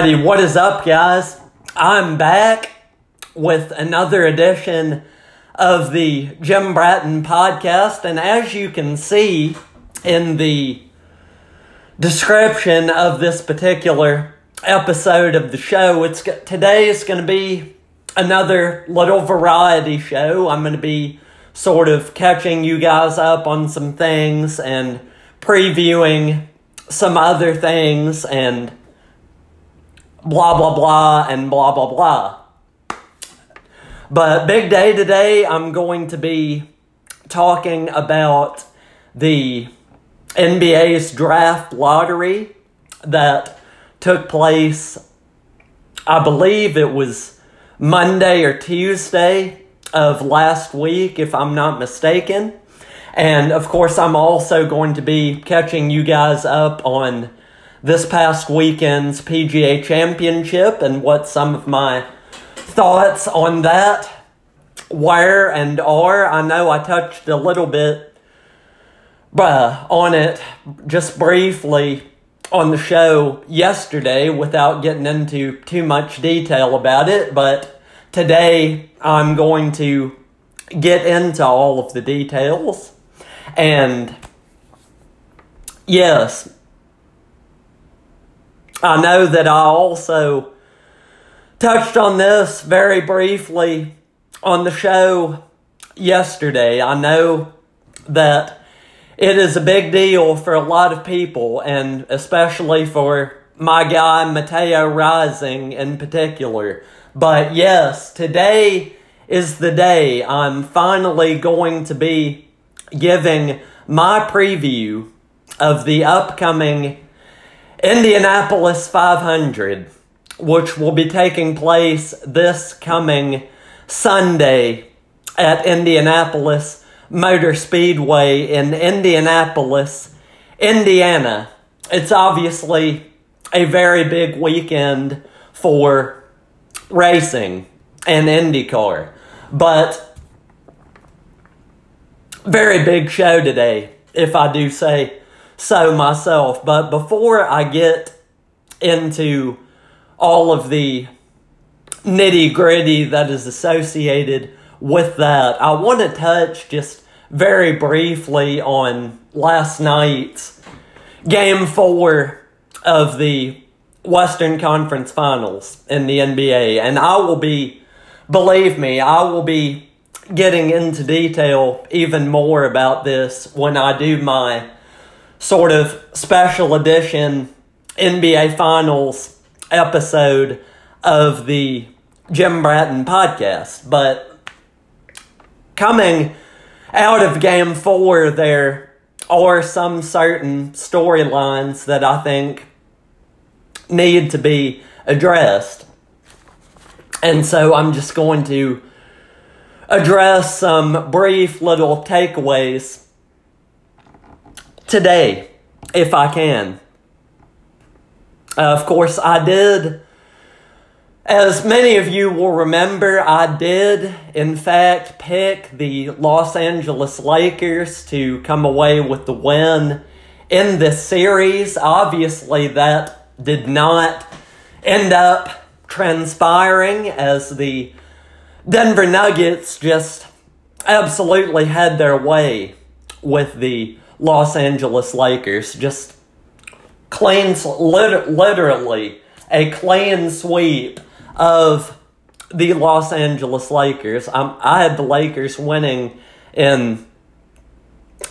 What is up, guys? I'm back with another edition of the Jim Bratton podcast, and as you can see in the description of this particular episode of the show, it's today is going to be another little variety show. I'm going to be sort of catching you guys up on some things and previewing some other things and blah, blah, blah, and blah, blah, blah. But big day today, I'm going to be talking about the NBA's draft lottery that took place, I believe it was Monday or Tuesday of last week, if I'm not mistaken. And of course, I'm also going to be catching you guys up on this past weekend's PGA Championship and what some of my thoughts on that were and are. I know I touched a little bit uh, on it just briefly on the show yesterday without getting into too much detail about it, but today I'm going to get into all of the details. And yes, I know that I also touched on this very briefly on the show yesterday. I know that it is a big deal for a lot of people, and especially for my guy Mateo Rising in particular. But yes, today is the day I'm finally going to be giving my preview of the upcoming Indianapolis 500, which will be taking place this coming Sunday at Indianapolis Motor Speedway in Indianapolis, Indiana. It's obviously a very big weekend for racing and IndyCar, but very big show today, if I do say so myself. But before I get into all of the nitty gritty that is associated with that, I want to touch just very briefly on last night's game four of the Western Conference Finals in the NBA. And I will be, believe me, I will be getting into detail even more about this when I do my sort of special edition NBA Finals episode of the Jim Bratton podcast. But coming out of game four, there are some certain storylines that I think need to be addressed. And so I'm just going to address some brief little takeaways today, if I can. Uh, of course, I did, as many of you will remember, I did, in fact, pick the Los Angeles Lakers to come away with the win in this series. Obviously, that did not end up transpiring as the Denver Nuggets just absolutely had their way with the Los Angeles Lakers. Just clean, literally a clean sweep of the Los Angeles Lakers. I'm, I had the Lakers winning in,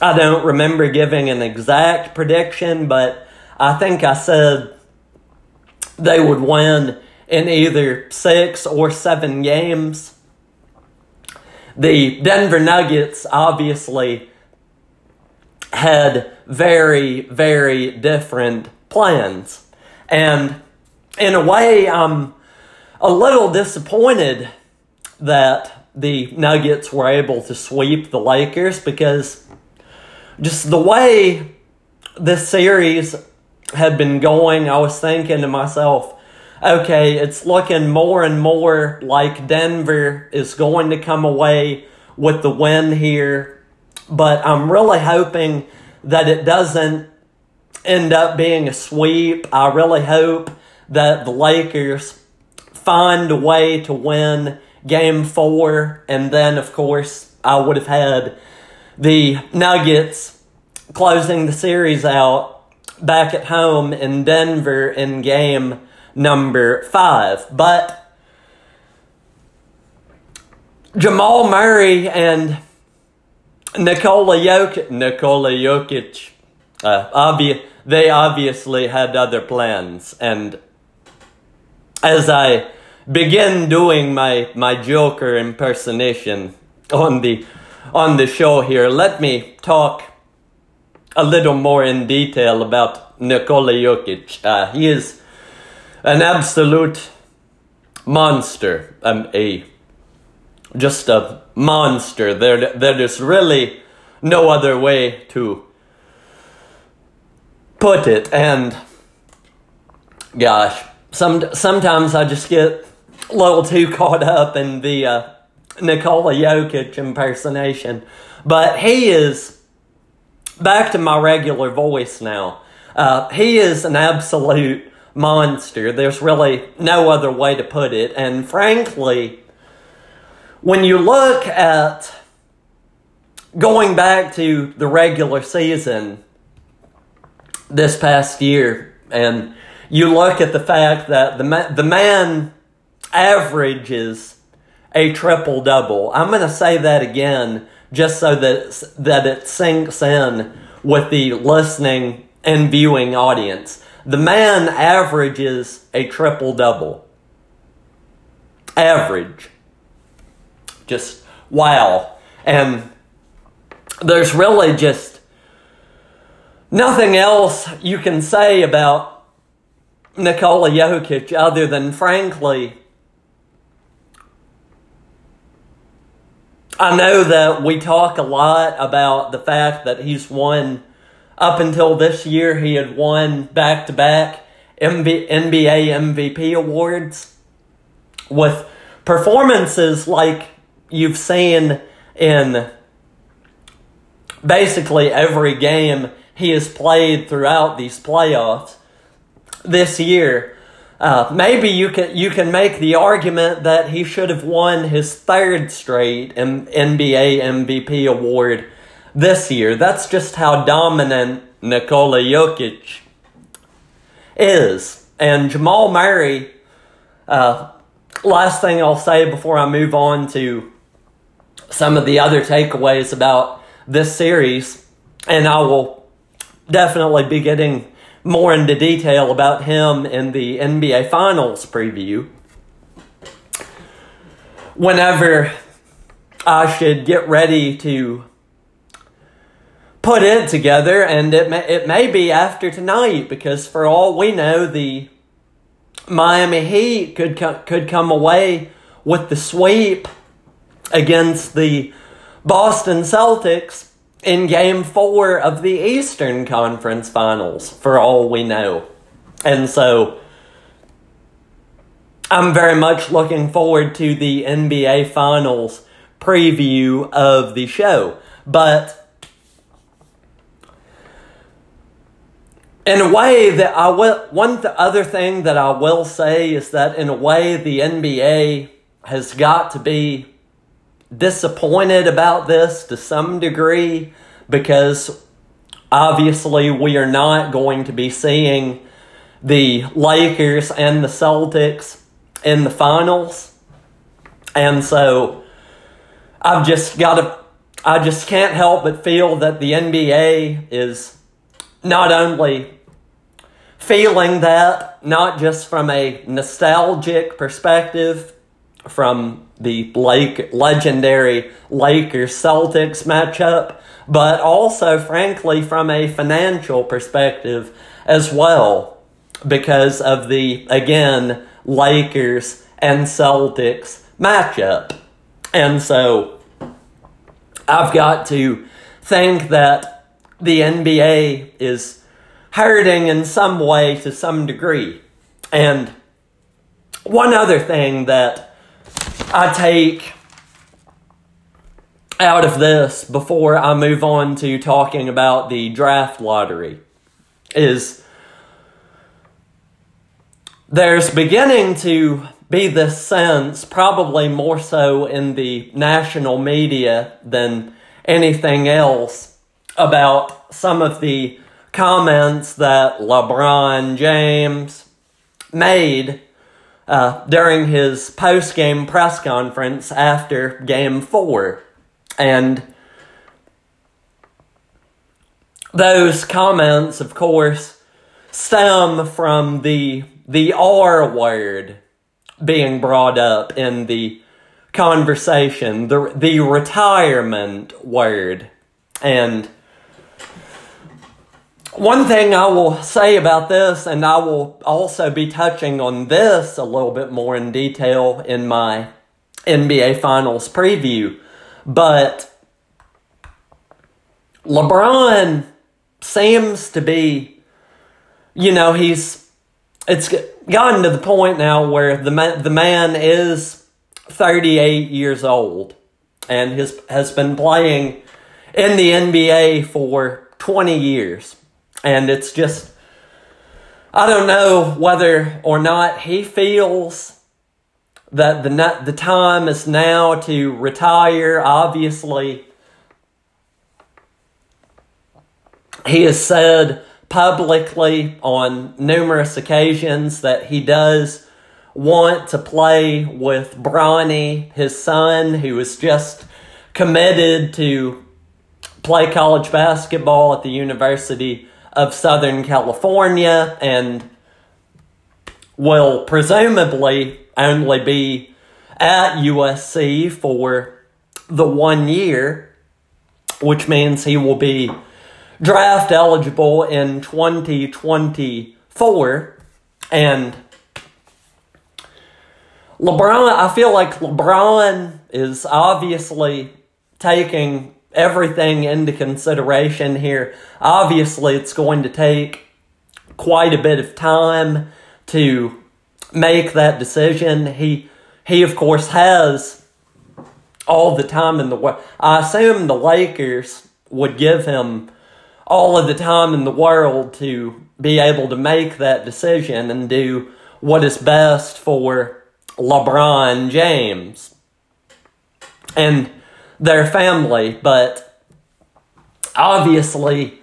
I don't remember giving an exact prediction, but I think I said they would win in either six or seven games. The Denver Nuggets obviously had very, very different plans. And in a way, I'm a little disappointed that the Nuggets were able to sweep the Lakers because just the way this series had been going, I was thinking to myself, okay, it's looking more and more like Denver is going to come away with the win here but I'm really hoping that it doesn't end up being a sweep. I really hope that the Lakers find a way to win game four, and then, of course, I would have had the Nuggets closing the series out back at home in Denver in game number five. But Jamal Murray and Nikola Jokic, Nikola Jokic, uh, obvi- they obviously had other plans. And as I begin doing my, my Joker impersonation on the on the show here, let me talk a little more in detail about Nikola Jokic. Uh, he is an absolute monster, um, a just a monster. There, there is really no other way to put it. And gosh, some sometimes I just get a little too caught up in the uh, Nikola Jokic impersonation, but he is back to my regular voice now. Uh, he is an absolute monster. There's really no other way to put it, and frankly when you look at going back to the regular season this past year, and you look at the fact that the man, the man averages a triple double. I'm going to say that again just so that that it sinks in with the listening and viewing audience. The man averages a triple double. Average just wow. And there's really just nothing else you can say about Nikola Jokic other than, frankly, I know that we talk a lot about the fact that he's won, up until this year, he had won back to back NBA MVP awards with performances like you've seen in basically every game he has played throughout these playoffs this year. Uh, maybe you can you can make the argument that he should have won his third straight NBA MVP award this year. That's just how dominant Nikola Jokic is, and Jamal Murray. Uh, last thing I'll say before I move on to some of the other takeaways about this series, and I will definitely be getting more into detail about him in the NBA Finals preview. Whenever I should get ready to put it together, and it may, it may be after tonight because for all we know, the Miami Heat could could come away with the sweep against the Boston Celtics in game four of the Eastern Conference Finals, for all we know. And so I'm very much looking forward to the NBA Finals preview of the show. But in a way that I will, one th- other thing that I will say is that in a way the NBA has got to be disappointed about this to some degree because obviously we are not going to be seeing the Lakers and the Celtics in the finals. And so I've just got to, I just can't help but feel that the NBA is not only feeling that, not just from a nostalgic perspective, from the Lake legendary Lakers Celtics matchup, but also, frankly, from a financial perspective as well, because of the again Lakers and Celtics matchup. And so I've got to think that the NBA is hurting in some way to some degree. And one other thing that I take out of this before I move on to talking about the draft lottery is there's beginning to be this sense, probably more so in the national media than anything else, about some of the comments that LeBron James made uh, during his post game press conference after game four. And those comments, of course, stem from the the R word being brought up in the conversation, the the retirement word. And one thing I will say about this, and I will also be touching on this a little bit more in detail in my NBA Finals preview, but LeBron seems to be, you know, he's it's gotten to the point now where the man, the man is 38 years old and has has been playing in the NBA for 20 years. And it's just I don't know whether or not he feels that the the time is now to retire. Obviously, he has said publicly on numerous occasions that he does want to play with Bronny, his son, who is just committed to play college basketball at the University of Southern California and will presumably only be at USC for the one year, which means he will be draft eligible in 2024. And LeBron, I feel like LeBron is obviously taking everything into consideration here. Obviously, it's going to take quite a bit of time to make that decision. He he of course has all the time in the world. I assume the Lakers would give him all of the time in the world to be able to make that decision and do what is best for LeBron James and their family, but obviously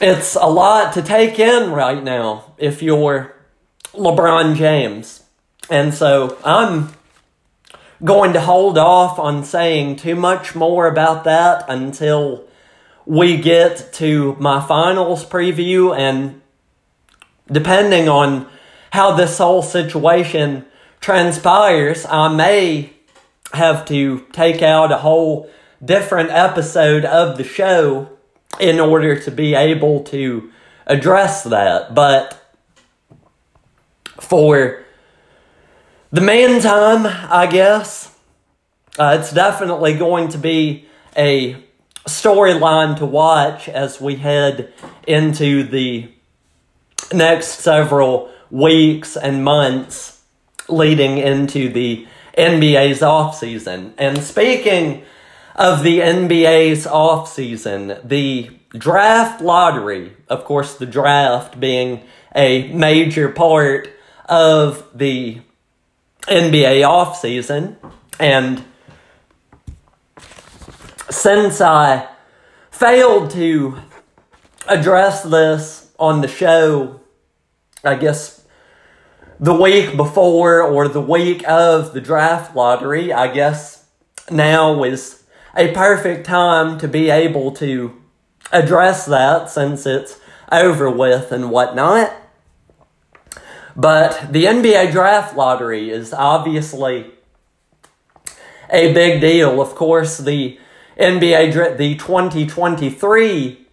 it's a lot to take in right now if you're LeBron James. And so I'm going to hold off on saying too much more about that until we get to my finals preview and depending on how this whole situation transpires, I may have to take out a whole different episode of the show in order to be able to address that. But for the meantime, I guess, uh, it's definitely going to be a storyline to watch as we head into the next several weeks and months leading into the NBA's off season. And speaking of the NBA's off season, the draft lottery, of course, the draft being a major part of the NBA off season, and since I failed to address this on the show I guess the week before or the week of the draft lottery, I guess now is a perfect time to be able to address that since it's over with and whatnot. But the NBA draft lottery is obviously a big deal. Of course, the NBA, the 2023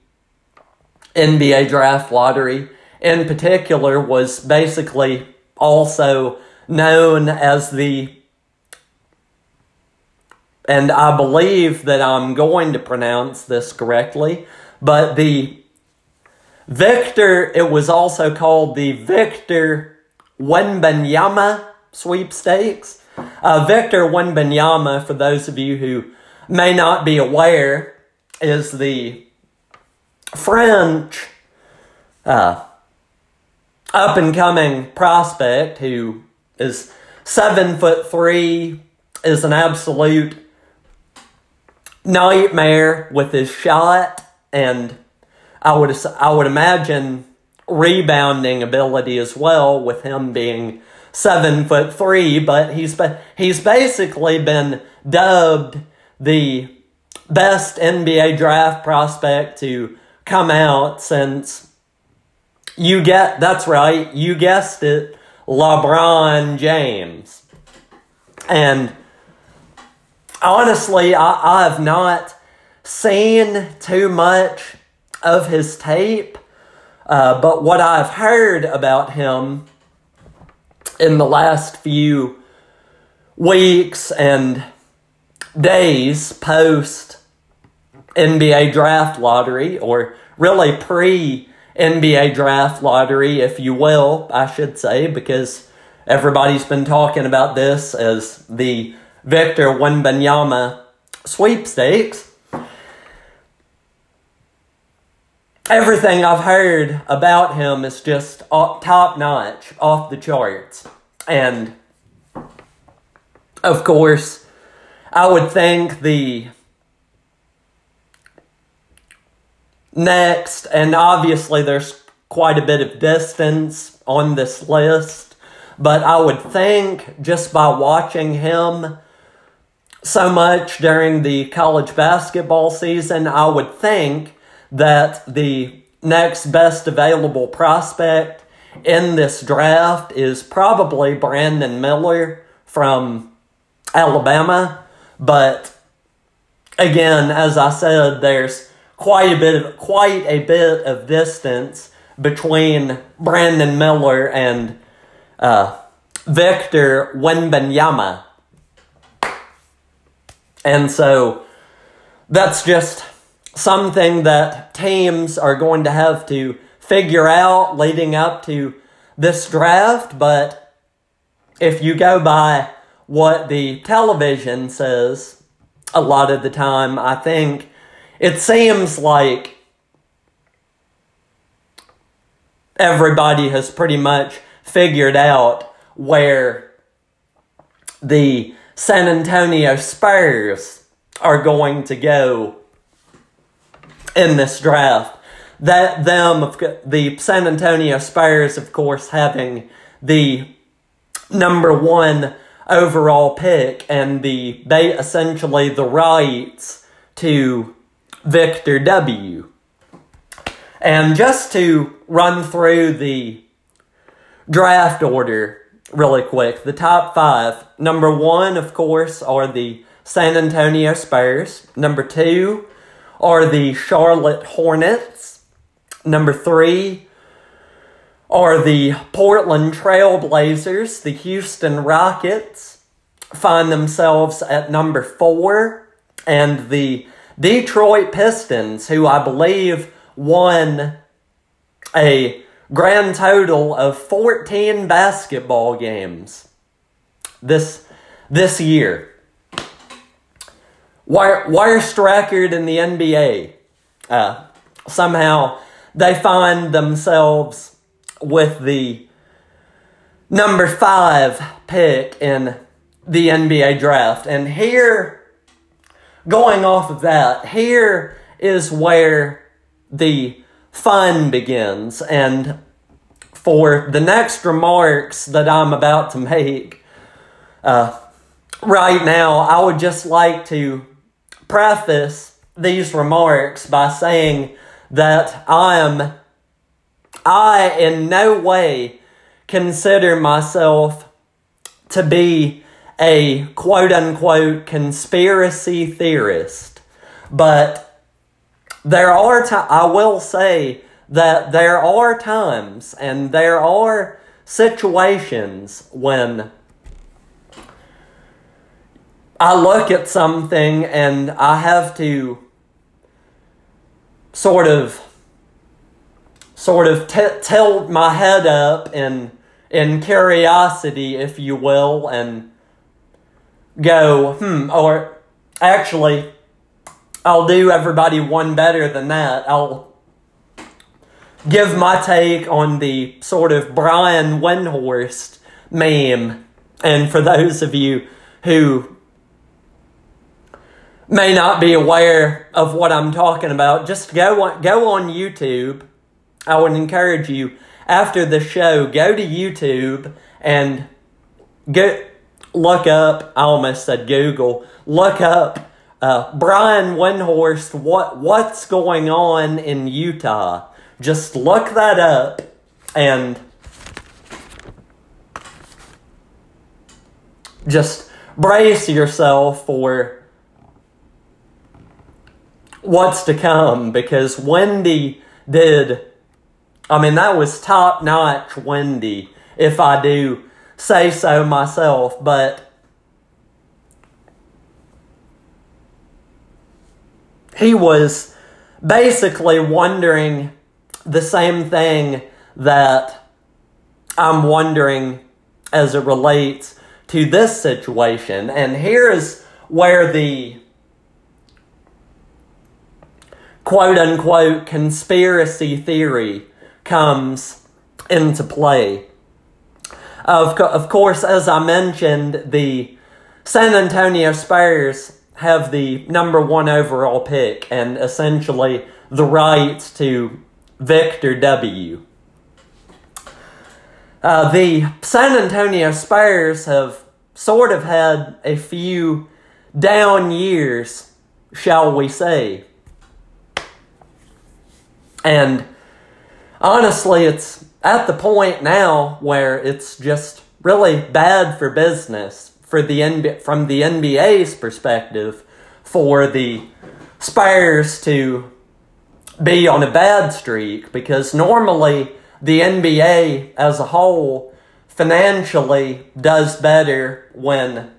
NBA draft lottery in particular was basically also known as the and I believe that I'm going to pronounce this correctly, but the Victor, it was also called the Victor Wembanyama sweepstakes. Uh, Victor Wembanyama, for those of you who may not be aware, is the French uh, up and coming prospect who is seven foot three, is an absolute nightmare with his shot, and I would I would imagine rebounding ability as well with him being seven foot three. But he's he's basically been dubbed the best NBA draft prospect to come out since you get that's right, you guessed it, LeBron James. And honestly, I, I have not seen too much of his tape, uh, but what I've heard about him in the last few weeks and days post NBA draft lottery, or really pre NBA draft lottery, if you will, I should say, because everybody's been talking about this as the Victor Wembanyama sweepstakes. Everything I've heard about him is just top notch, off the charts. And of course, I would think the next, and obviously there's quite a bit of distance on this list, but I would think just by watching him so much during the college basketball season, I would think that the next best available prospect in this draft is probably Brandon Miller from Alabama. But again, as I said, there's quite a bit of quite a bit of distance between Brandon Miller and uh, Victor Wembanyama. And so that's just something that teams are going to have to figure out leading up to this draft. But if you go by what the television says, a lot of the time, I think it seems like everybody has pretty much figured out where the San Antonio Spurs are going to go in this draft. That them, the San Antonio Spurs, of course, having the number one overall pick and the they essentially the rights to Victor W. And just to run through the draft order really quick, the top five. Number one, of course, are the San Antonio Spurs. Number two are the Charlotte Hornets. Number three are the Portland Trailblazers. The Houston Rockets find themselves at number four. And the Detroit Pistons, who I believe won a grand total of 14 basketball games this this year. Worst record in the NBA. Uh, somehow they find themselves with the number five pick in the NBA draft. And here, going off of that, here is where the fun begins. And for the next remarks that I'm about to make, uh, right now, I would just like to preface these remarks by saying that I am, I in no way consider myself to be a quote unquote conspiracy theorist, but there are, t- I I will say that there are times and there are situations when I look at something and I have to sort of sort of t- tilt my head up in in curiosity, if you will, and go, hmm, or actually, I'll do everybody one better than that. I'll give my take on the sort of Brian Windhorst meme. And for those of you who may not be aware of what I'm talking about, just go on, go on YouTube. I would encourage you after the show, go to YouTube and go look up. I almost said Google. Look up uh, Brian Windhorst. What what's going on in Utah? Just look that up and just brace yourself for what's to come because Wendy did. I mean, that was top notch Wendy, if I do say so myself, but he was basically wondering the same thing that I'm wondering as it relates to this situation. And here is where the quote unquote conspiracy theory comes into play. Of, co- of course, as I mentioned, the San Antonio Spurs have the number one overall pick and essentially the rights to Victor W. Uh, the San Antonio Spurs have sort of had a few down years, shall we say. And honestly, it's at the point now where it's just really bad for business for the NBA, from the NBA's perspective for the Spurs to be on a bad streak because normally the NBA as a whole financially does better when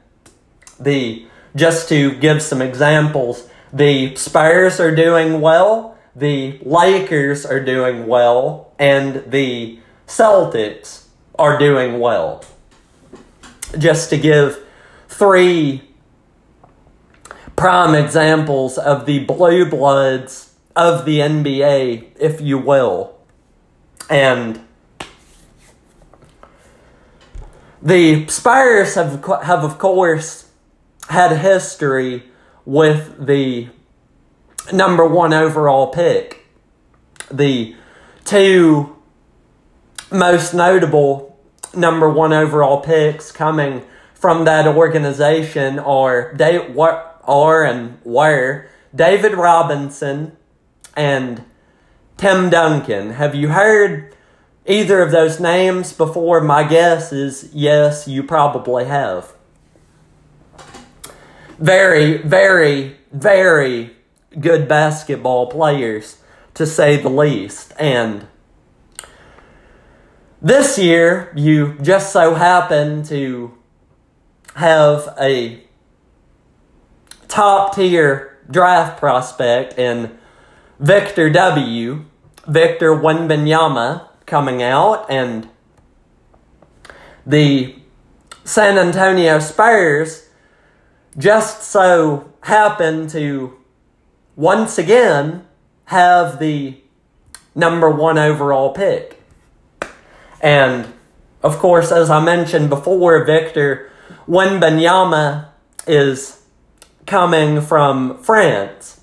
the just to give some examples the Spurs are doing well, the Lakers are doing well, and the Celtics are doing well. Just to give three prime examples of the blue bloods of the NBA, if you will. And the Spurs have, have of course, had history with the number one overall pick. The two most notable number one overall picks coming from that organization are, are and were David Robinson and Tim Duncan. Have you heard either of those names before? My guess is yes, you probably have. Very, very, very good basketball players, to say the least. And this year, you just so happen to have a top tier draft prospect in Victor W, Victor Wembanyama coming out, and the San Antonio Spurs just so happen to once again have the number one overall pick. And of course, as I mentioned before, Victor Wembanyama is coming from France,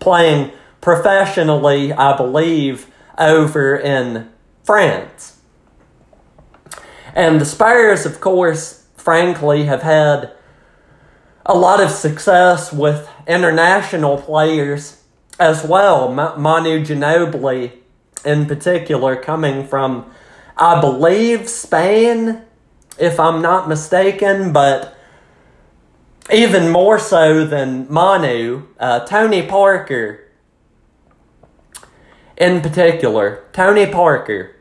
playing professionally, I believe, over in France. And the Spurs, of course, frankly, have had a lot of success with international players as well. Manu Ginobili, in particular, coming from, I believe, Spain, if I'm not mistaken, but even more so than Manu, uh, Tony Parker in particular, Tony Parker.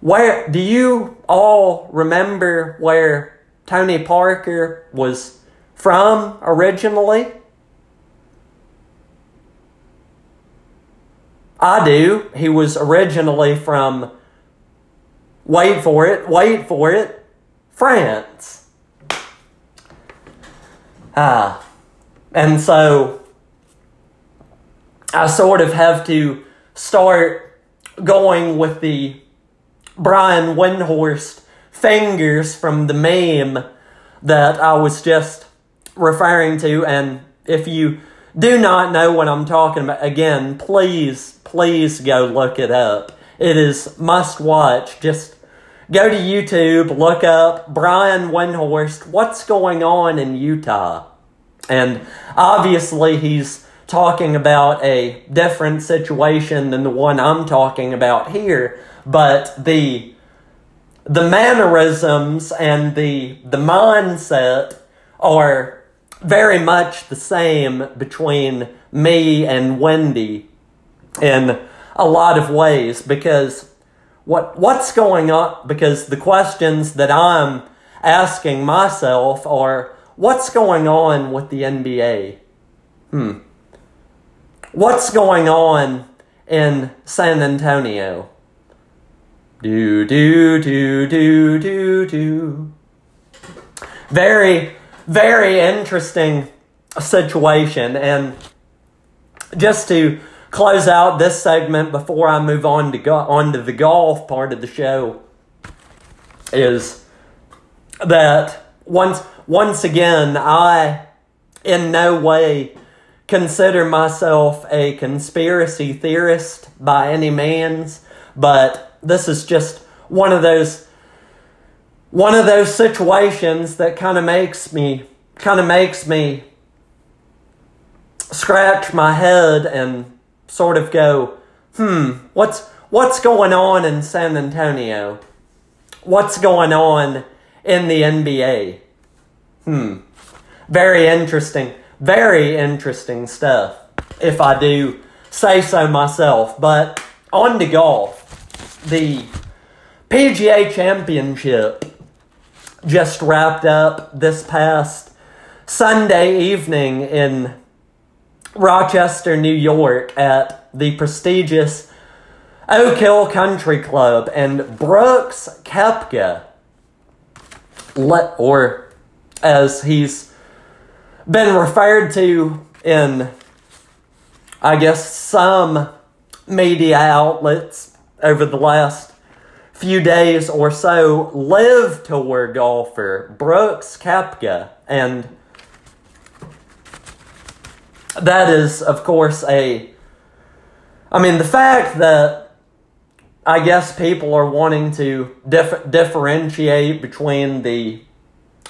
Where do you all remember where Tony Parker was from originally? I do. He was originally from, wait for it, wait for it, France. Ah. And so I sort of have to start going with the Brian Windhorst fingers from the meme that I was just referring to. And if you do not know what I'm talking about, again, please, please go look it up. It is must watch. Just go to YouTube, look up Brian Windhorst, what's going on in Utah? And obviously, he's talking about a different situation than the one I'm talking about here, but the the mannerisms and the the mindset are very much the same between me and Wendy in a lot of ways because what what's going on because the questions that I'm asking myself are what's going on with the NBA? Hmm. What's going on in San Antonio? Do do do do do do. Very very interesting situation and just to close out this segment before I move on to go on to the golf part of the show is that once once again I in no way consider myself a conspiracy theorist by any means, but this is just one of those one of those situations that kind of makes me kind of makes me scratch my head and sort of go, hmm, what's what's going on in San Antonio? What's going on in the NBA? Hmm. Very interesting. Very interesting stuff, if I do say so myself. But on to golf. The PGA Championship just wrapped up this past Sunday evening in Rochester, New York, at the prestigious Oak Hill Country Club, and Brooks Koepka, or as he's been referred to in, I guess, some media outlets over the last few days or so, LIV tour golfer Brooks Koepka, and that is, of course, a. I mean, the fact that I guess people are wanting to dif- differentiate between the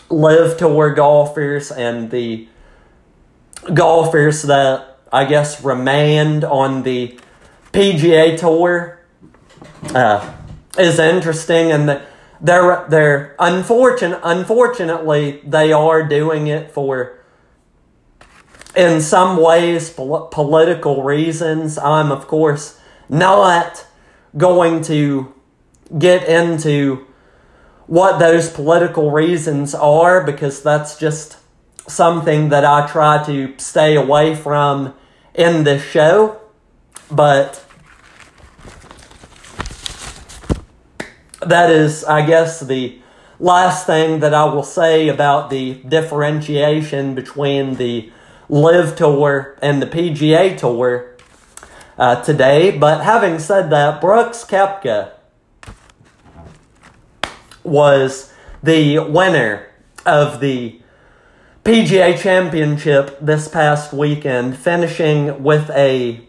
LIV tour golfers and the golfers that I guess remained on the PGA tour uh, is interesting, and they're they're unfortunate. Unfortunately, they are doing it for in some ways pol- political reasons. I'm, of course, not going to get into what those political reasons are because that's just something that I try to stay away from in this show. But that is, I guess, the last thing that I will say about the differentiation between the LIV Tour and the PGA Tour uh, today. But having said that, Brooks Koepka was the winner of the PGA Championship this past weekend, finishing with a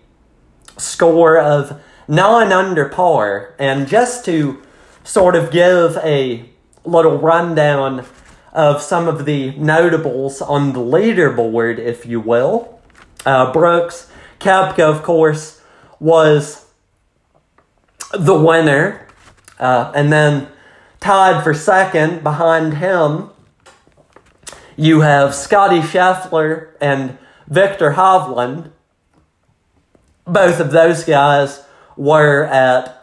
score of 9 under par. And just to sort of give a little rundown of some of the notables on the leaderboard, if you will. Uh, Brooks Koepka, of course, was the winner, uh, and then tied for second behind him, you have Scottie Scheffler and Viktor Hovland. Both of those guys were at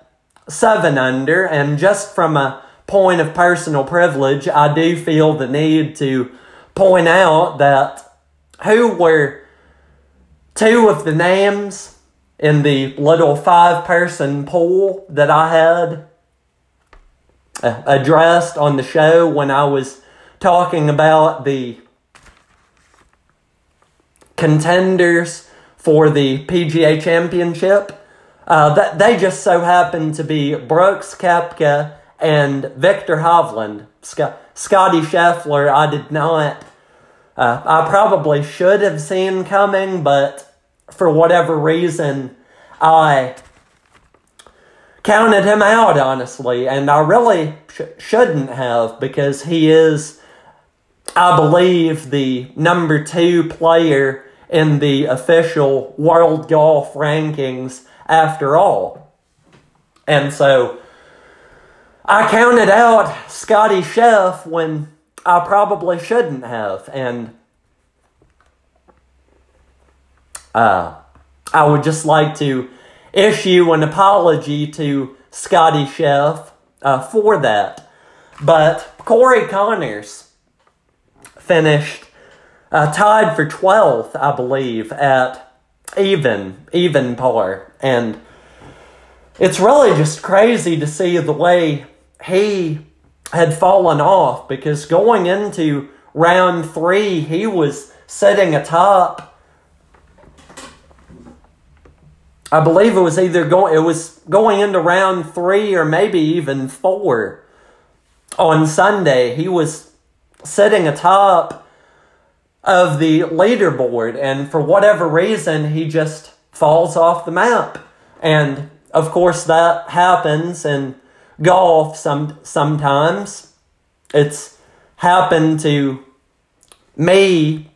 seven under, and just from a point of personal privilege, I do feel the need to point out that who were two of the names in the little five person pool that I had uh, addressed on the show when I was talking about the contenders for the PGA Championship. Uh, that they just so happened to be Brooks Koepka and Viktor Hovland. Sc- Scottie Scheffler, I did not. Uh, I probably should have seen coming, but for whatever reason, I counted him out, honestly, and I really sh- shouldn't have because he is, I believe, the number two player in the official world golf rankings after all. And so I counted out Scottie Scheffler when I probably shouldn't have. And uh, I would just like to issue an apology to Scottie Scheffler uh, for that. But Corey Conners finished uh, tied for 12th, I believe, at even, even par. And it's really just crazy to see the way he had fallen off because going into round three, he was sitting atop. I believe it was either going it was going into round three or maybe even four on Sunday. He was sitting atop of the leaderboard, and for whatever reason, he just falls off the map. And of course, that happens in golf some sometimes. It's happened to me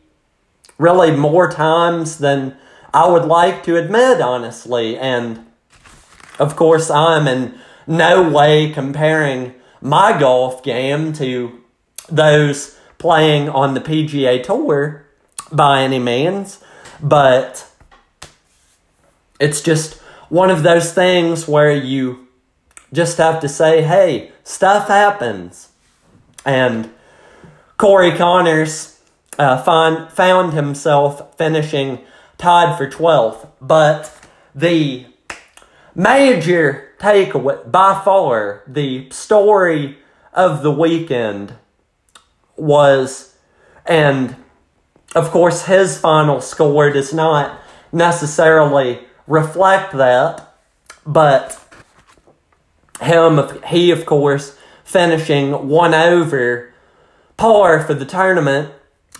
really more times than I would like to admit, honestly. And of course, I'm in no way comparing my golf game to those playing on the PGA Tour by any means, but it's just one of those things where you just have to say, hey, stuff happens. And Corey Conners uh, find, found himself finishing tied for 12th. But the major takeaway, by far, the story of the weekend was, and of course, his final score does not necessarily reflect that, but him, he of course, finishing one over par for the tournament,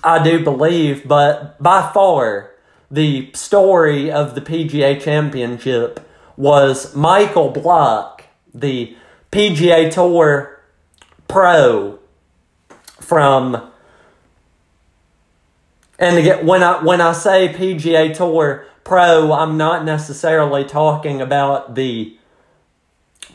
I do believe, but by far the story of the PGA Championship was Michael Block, the PGA Tour pro from and again when I when I say PGA Tour pro, I'm not necessarily talking about the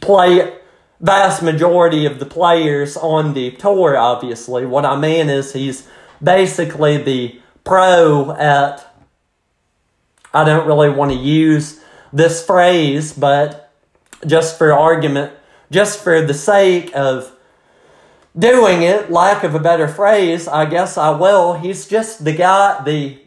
play vast majority of the players on the tour obviously. What I mean is he's basically the pro at I don't really want to use this phrase, but just for argument, just for the sake of doing it, lack of a better phrase, I guess I will. He's just the guy, the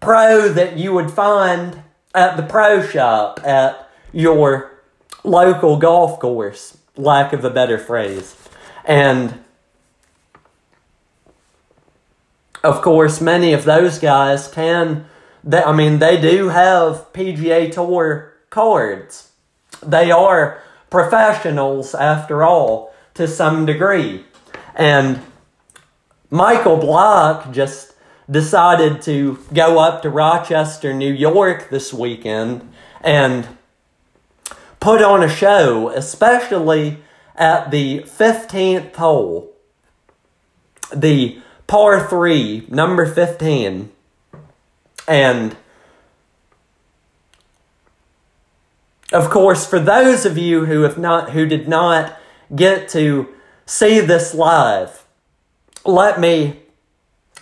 pro that you would find at the pro shop at your local golf course, lack of a better phrase. And of course, many of those guys can, they, I mean, they do have PGA Tour cards. They are professionals after all to some degree. And Michael Block just decided to go up to Rochester, New York this weekend and put on a show, especially at the 15th hole, the par 3, number 15. And of course, for those of you who have not who did not get to see this live, let me,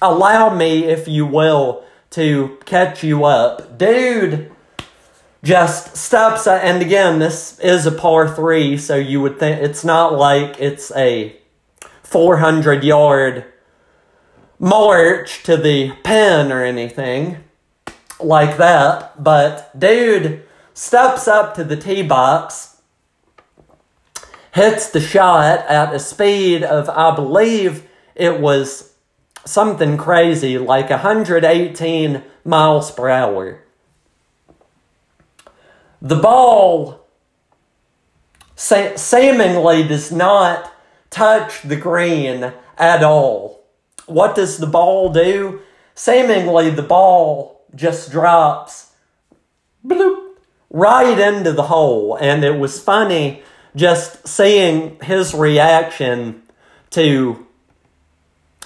allow me, if you will, to catch you up. Dude just steps, uh, and again, this is a par three, so you would think it's not like it's a 400 yard march to the pin or anything like that, but dude steps up to the tee box hits the shot at a speed of, I believe it was something crazy, like 118 miles per hour. the ball seemingly does not touch the green at all. What does the ball do? Seemingly, the ball just drops bloop, right into the hole. And it was funny just seeing his reaction to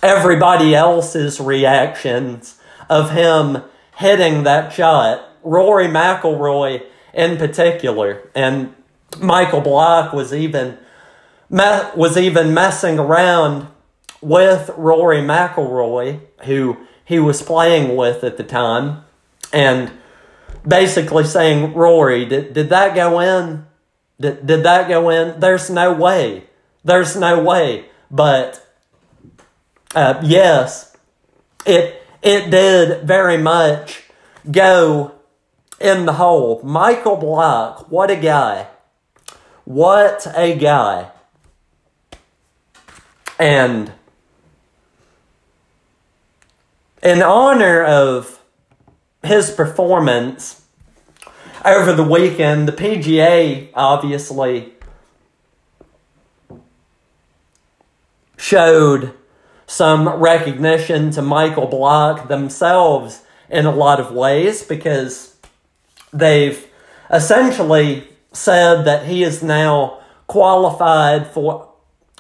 everybody else's reactions of him hitting that shot. Rory McIlroy in particular, and Michael Block was even was even messing around with Rory McIlroy, who he was playing with at the time, and basically saying, Rory, did, did that go in? Did, did that go in? There's no way. There's no way. But uh, yes, it it did very much go in the hole. Michael Block, what a guy. What a guy. And in honor of his performance over the weekend, the PGA obviously showed some recognition to Michael Block themselves in a lot of ways because they've essentially said that he is now qualified for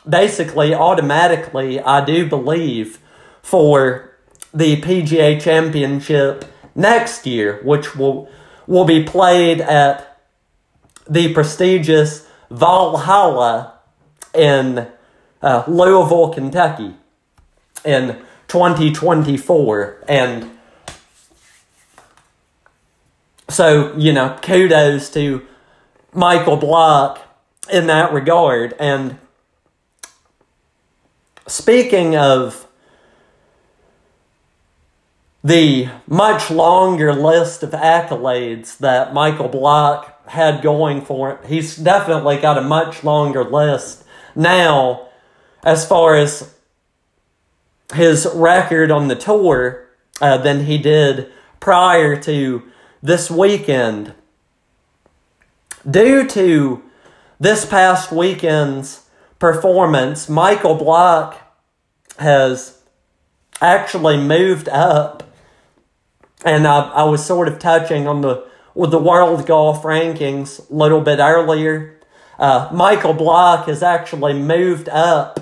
basically automatically, I do believe, for the PGA Championship next year, which will will be played at the prestigious Valhalla in uh, Louisville, Kentucky, in 2024, and so you know, kudos to Michael Block in that regard, and speaking of the much longer list of accolades that Michael Block had going for him, he's definitely got a much longer list now as far as his record on the tour uh, than he did prior to this weekend. Due to this past weekend's performance, Michael Block has actually moved up and I, I was sort of touching on the with the world golf rankings a little bit earlier. Uh, Michael Block has actually moved up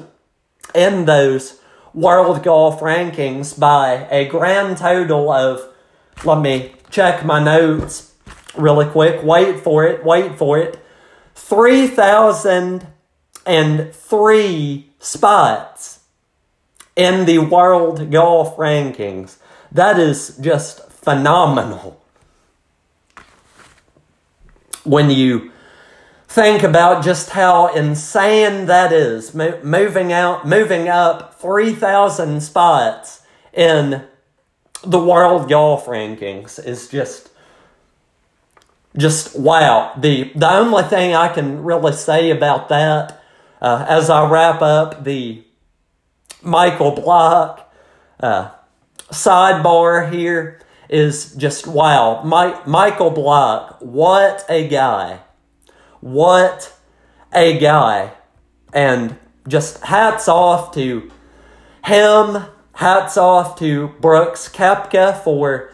in those world golf rankings by a grand total of, let me check my notes really quick. Wait for it, wait for it. 3,003 spots in the world golf rankings. That is just phenomenal. When you think about just how insane that is, Mo- moving out, moving up 3,000 spots in the world golf rankings is just just wow. The the only thing I can really say about that uh, as I wrap up the Michael Block uh, sidebar here is just wow. My, Michael Block, what a guy. What a guy. And just hats off to him. Hats off to Brooks Koepka for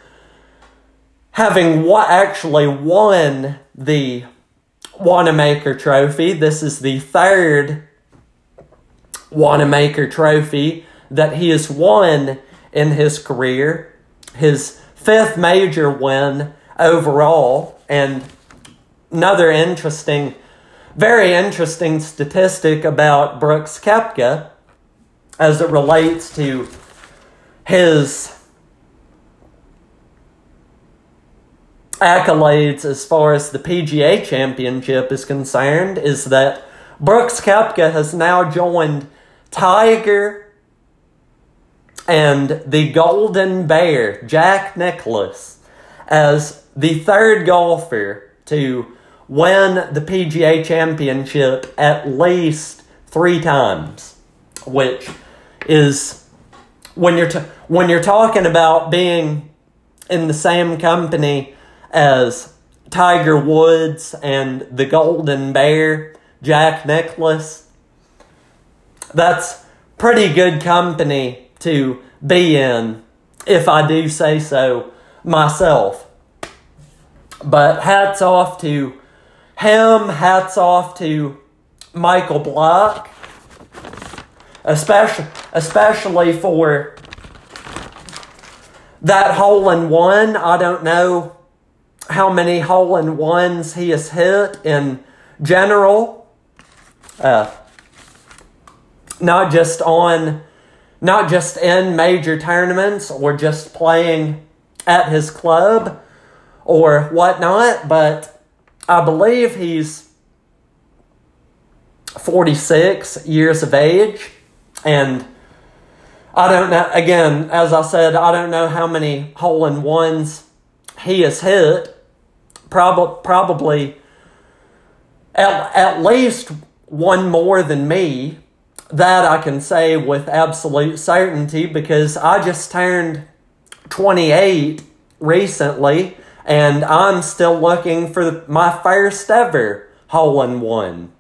having what actually won the Wanamaker Trophy. This is the third Wanamaker Trophy that he has won in his career. His fifth major win overall. And another interesting, very interesting statistic about Brooks Koepka as it relates to his accolades as far as the PGA Championship is concerned is that Brooks Koepka has now joined Tiger and the Golden Bear, Jack Nicklaus, as the third golfer to win the PGA Championship at least three times, which is when you're t- when you're talking about being in the same company as Tiger Woods and the Golden Bear, Jack Nicklaus. That's pretty good company to be in, if I do say so myself. But hats off to him, hats off to Michael Block, especially, especially for that hole in one. I don't know how many hole in ones he has hit in general. Uh, not just on, not just in major tournaments or just playing at his club or whatnot, but I believe he's 46 years of age and I don't know, again, as I said, I don't know how many hole in ones he has hit. Prob- probably at, at least one more than me. That I can say with absolute certainty because I just turned 28 recently and I'm still looking for my first ever hole in one.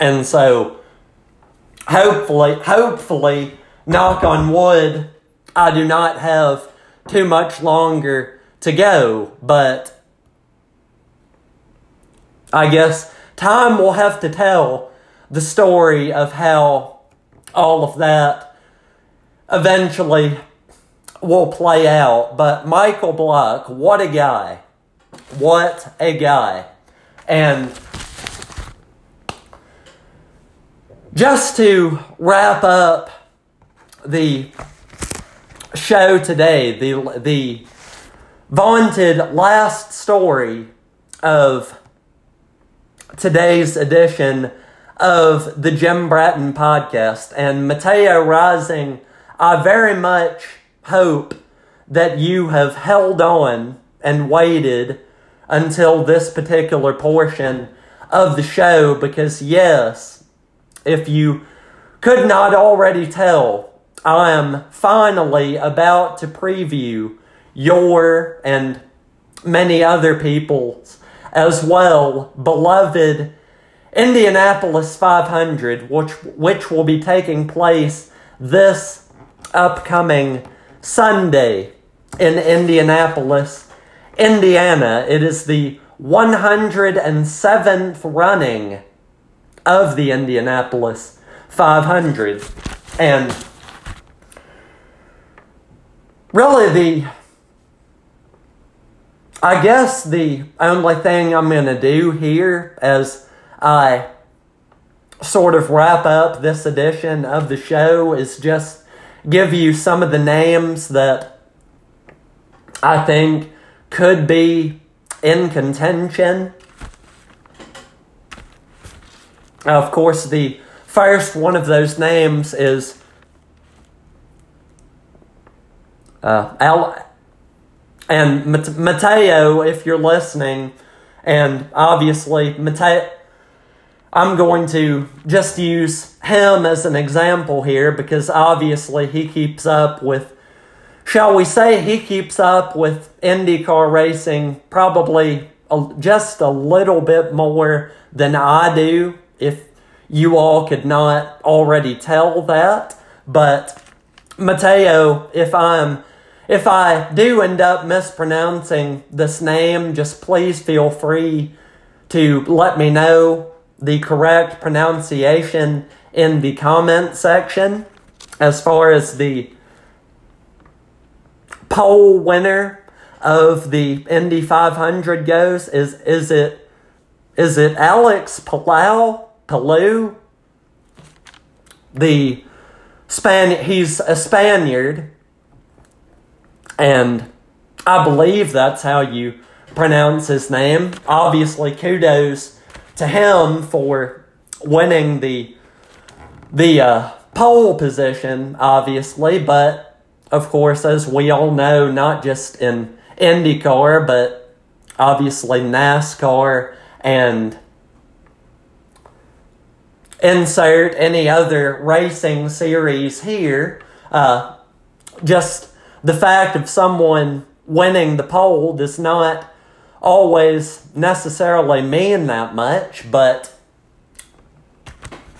And so hopefully, hopefully, knock on wood, I do not have too much longer to go, but I guess time will have to tell the story of how all of that eventually will play out. But Michael Block, what a guy. What a guy. And just to wrap up the show today, the the vaunted last story of today's edition of the Jim Bratton podcast. And Mateo Rising, I very much hope that you have held on and waited until this particular portion of the show because, yes, if you could not already tell, I am finally about to preview your and many other people's as well beloved Indianapolis 500, which, which will be taking place this upcoming Sunday in Indianapolis, Indiana. It is the 107th running of the Indianapolis 500. And really, the I guess the only thing I'm going to do here as I sort of wrap up this edition of the show is just give you some of the names that I think could be in contention. Of course, the first one of those names is uh, Al- and Mateo, if you're listening, and obviously Mateo, I'm going to just use him as an example here because obviously he keeps up with, shall we say, he keeps up with IndyCar racing probably just a little bit more than I do, if you all could not already tell that. But Mateo, if I'm if I do end up mispronouncing this name, just please feel free to let me know the correct pronunciation in the comment section. As far as the pole winner of the Indy 500 goes, is is it is it Alex Palau Palou? The Span he's a Spaniard and I believe that's how you pronounce his name. Obviously, kudos to him for winning the the uh, pole position, obviously, but of course, as we all know, not just in IndyCar, but obviously NASCAR and insert any other racing series here. Uh, just the fact of someone winning the pole does not always necessarily mean that much, but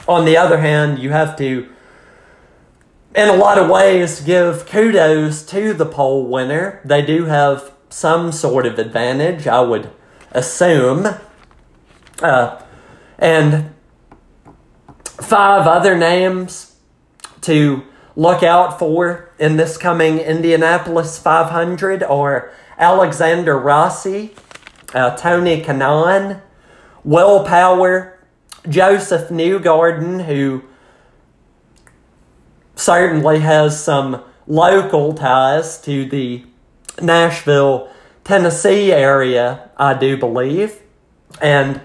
on the other hand, you have to, in a lot of ways, give kudos to the pole winner. They do have some sort of advantage, I would assume. Uh, and five other names to look out for in this coming Indianapolis 500 are Alexander Rossi, uh, Tony Kanaan, Will Power, Josef Newgarden, who certainly has some local ties to the Nashville, Tennessee area, I do believe, and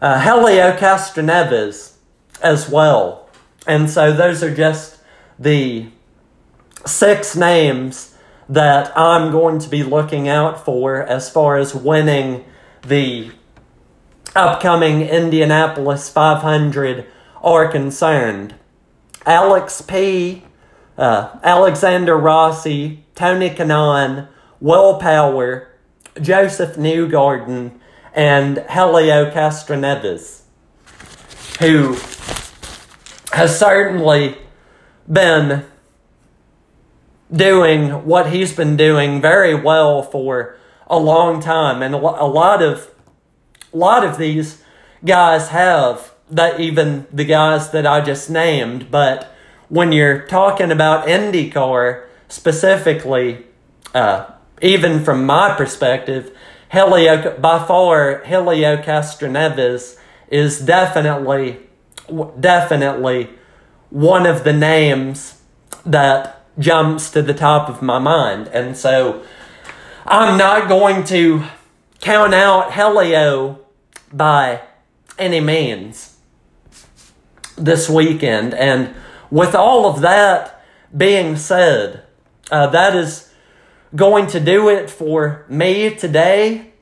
uh, Helio Castroneves as well. And so those are just the six names that I'm going to be looking out for as far as winning the upcoming Indianapolis 500 are concerned. Alex P., uh, Alexander Rossi, Tony Kanaan, Will Power, Josef Newgarden, and Helio Castroneves, who has certainly been doing what he's been doing very well for a long time, and a lot of a lot of these guys have that even the guys that I just named, but when you're talking about IndyCar specifically, uh, even from my perspective, Helio by far Helio Castroneves is definitely definitely one of the names that jumps to the top of my mind. And so I'm not going to count out Helio by any means this weekend. And with all of that being said, uh, that is going to do it for me today.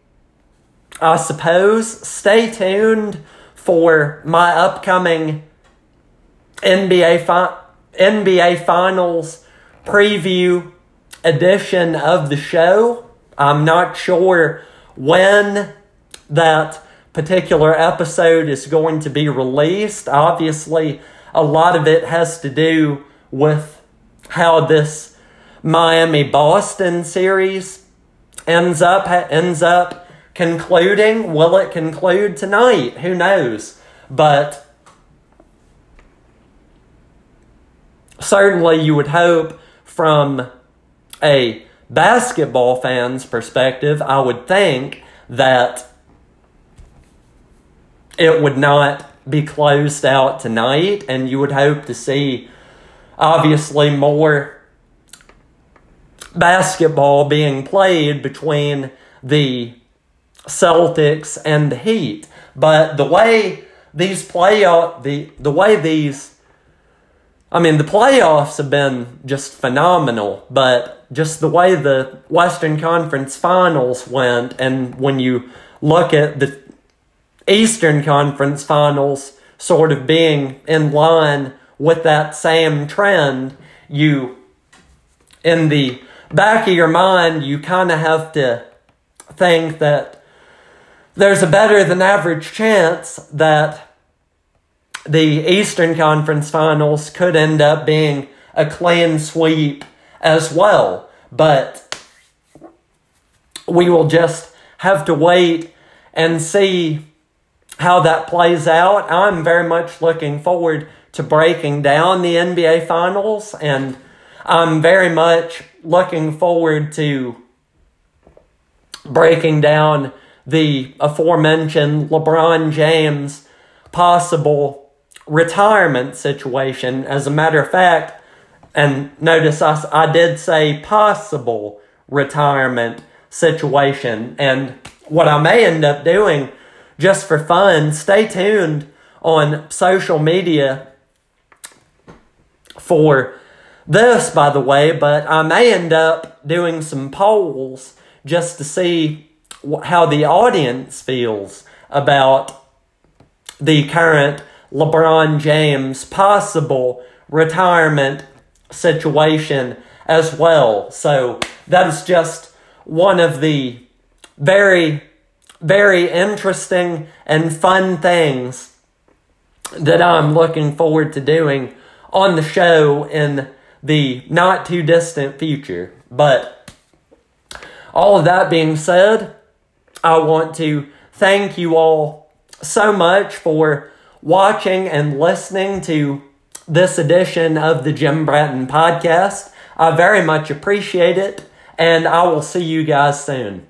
I suppose. Stay tuned for my upcoming NBA fi- NBA Finals preview edition of the show. I'm not sure when that particular episode is going to be released. Obviously, a lot of it has to do with how this Miami Boston series ends up ends up concluding. Will it conclude tonight? Who knows? But certainly you would hope from a basketball fan's perspective, I would think that it would not be closed out tonight, and you would hope to see obviously more basketball being played between the Celtics and the Heat. But the way these playoff the the way these I mean, the playoffs have been just phenomenal, but just the way the Western Conference finals went, and when you look at the Eastern Conference finals sort of being in line with that same trend, you, in the back of your mind, you kind of have to think that there's a better than average chance that the Eastern Conference Finals could end up being a clean sweep as well. But we will just have to wait and see how that plays out. I'm very much looking forward to breaking down the NBA Finals, and I'm very much looking forward to breaking down the aforementioned LeBron James possible retirement situation. As a matter of fact, and notice I, I did say possible retirement situation. And what I may end up doing just for fun, stay tuned on social media for this, by the way, but I may end up doing some polls just to see how the audience feels about the current LeBron James' possible retirement situation as well. So that is just one of the very, very interesting and fun things that I'm looking forward to doing on the show in the not too distant future. But all of that being said, I want to thank you all so much for watching and listening to this edition of the Jim Bratton podcast. I very much appreciate it, and I will see you guys soon.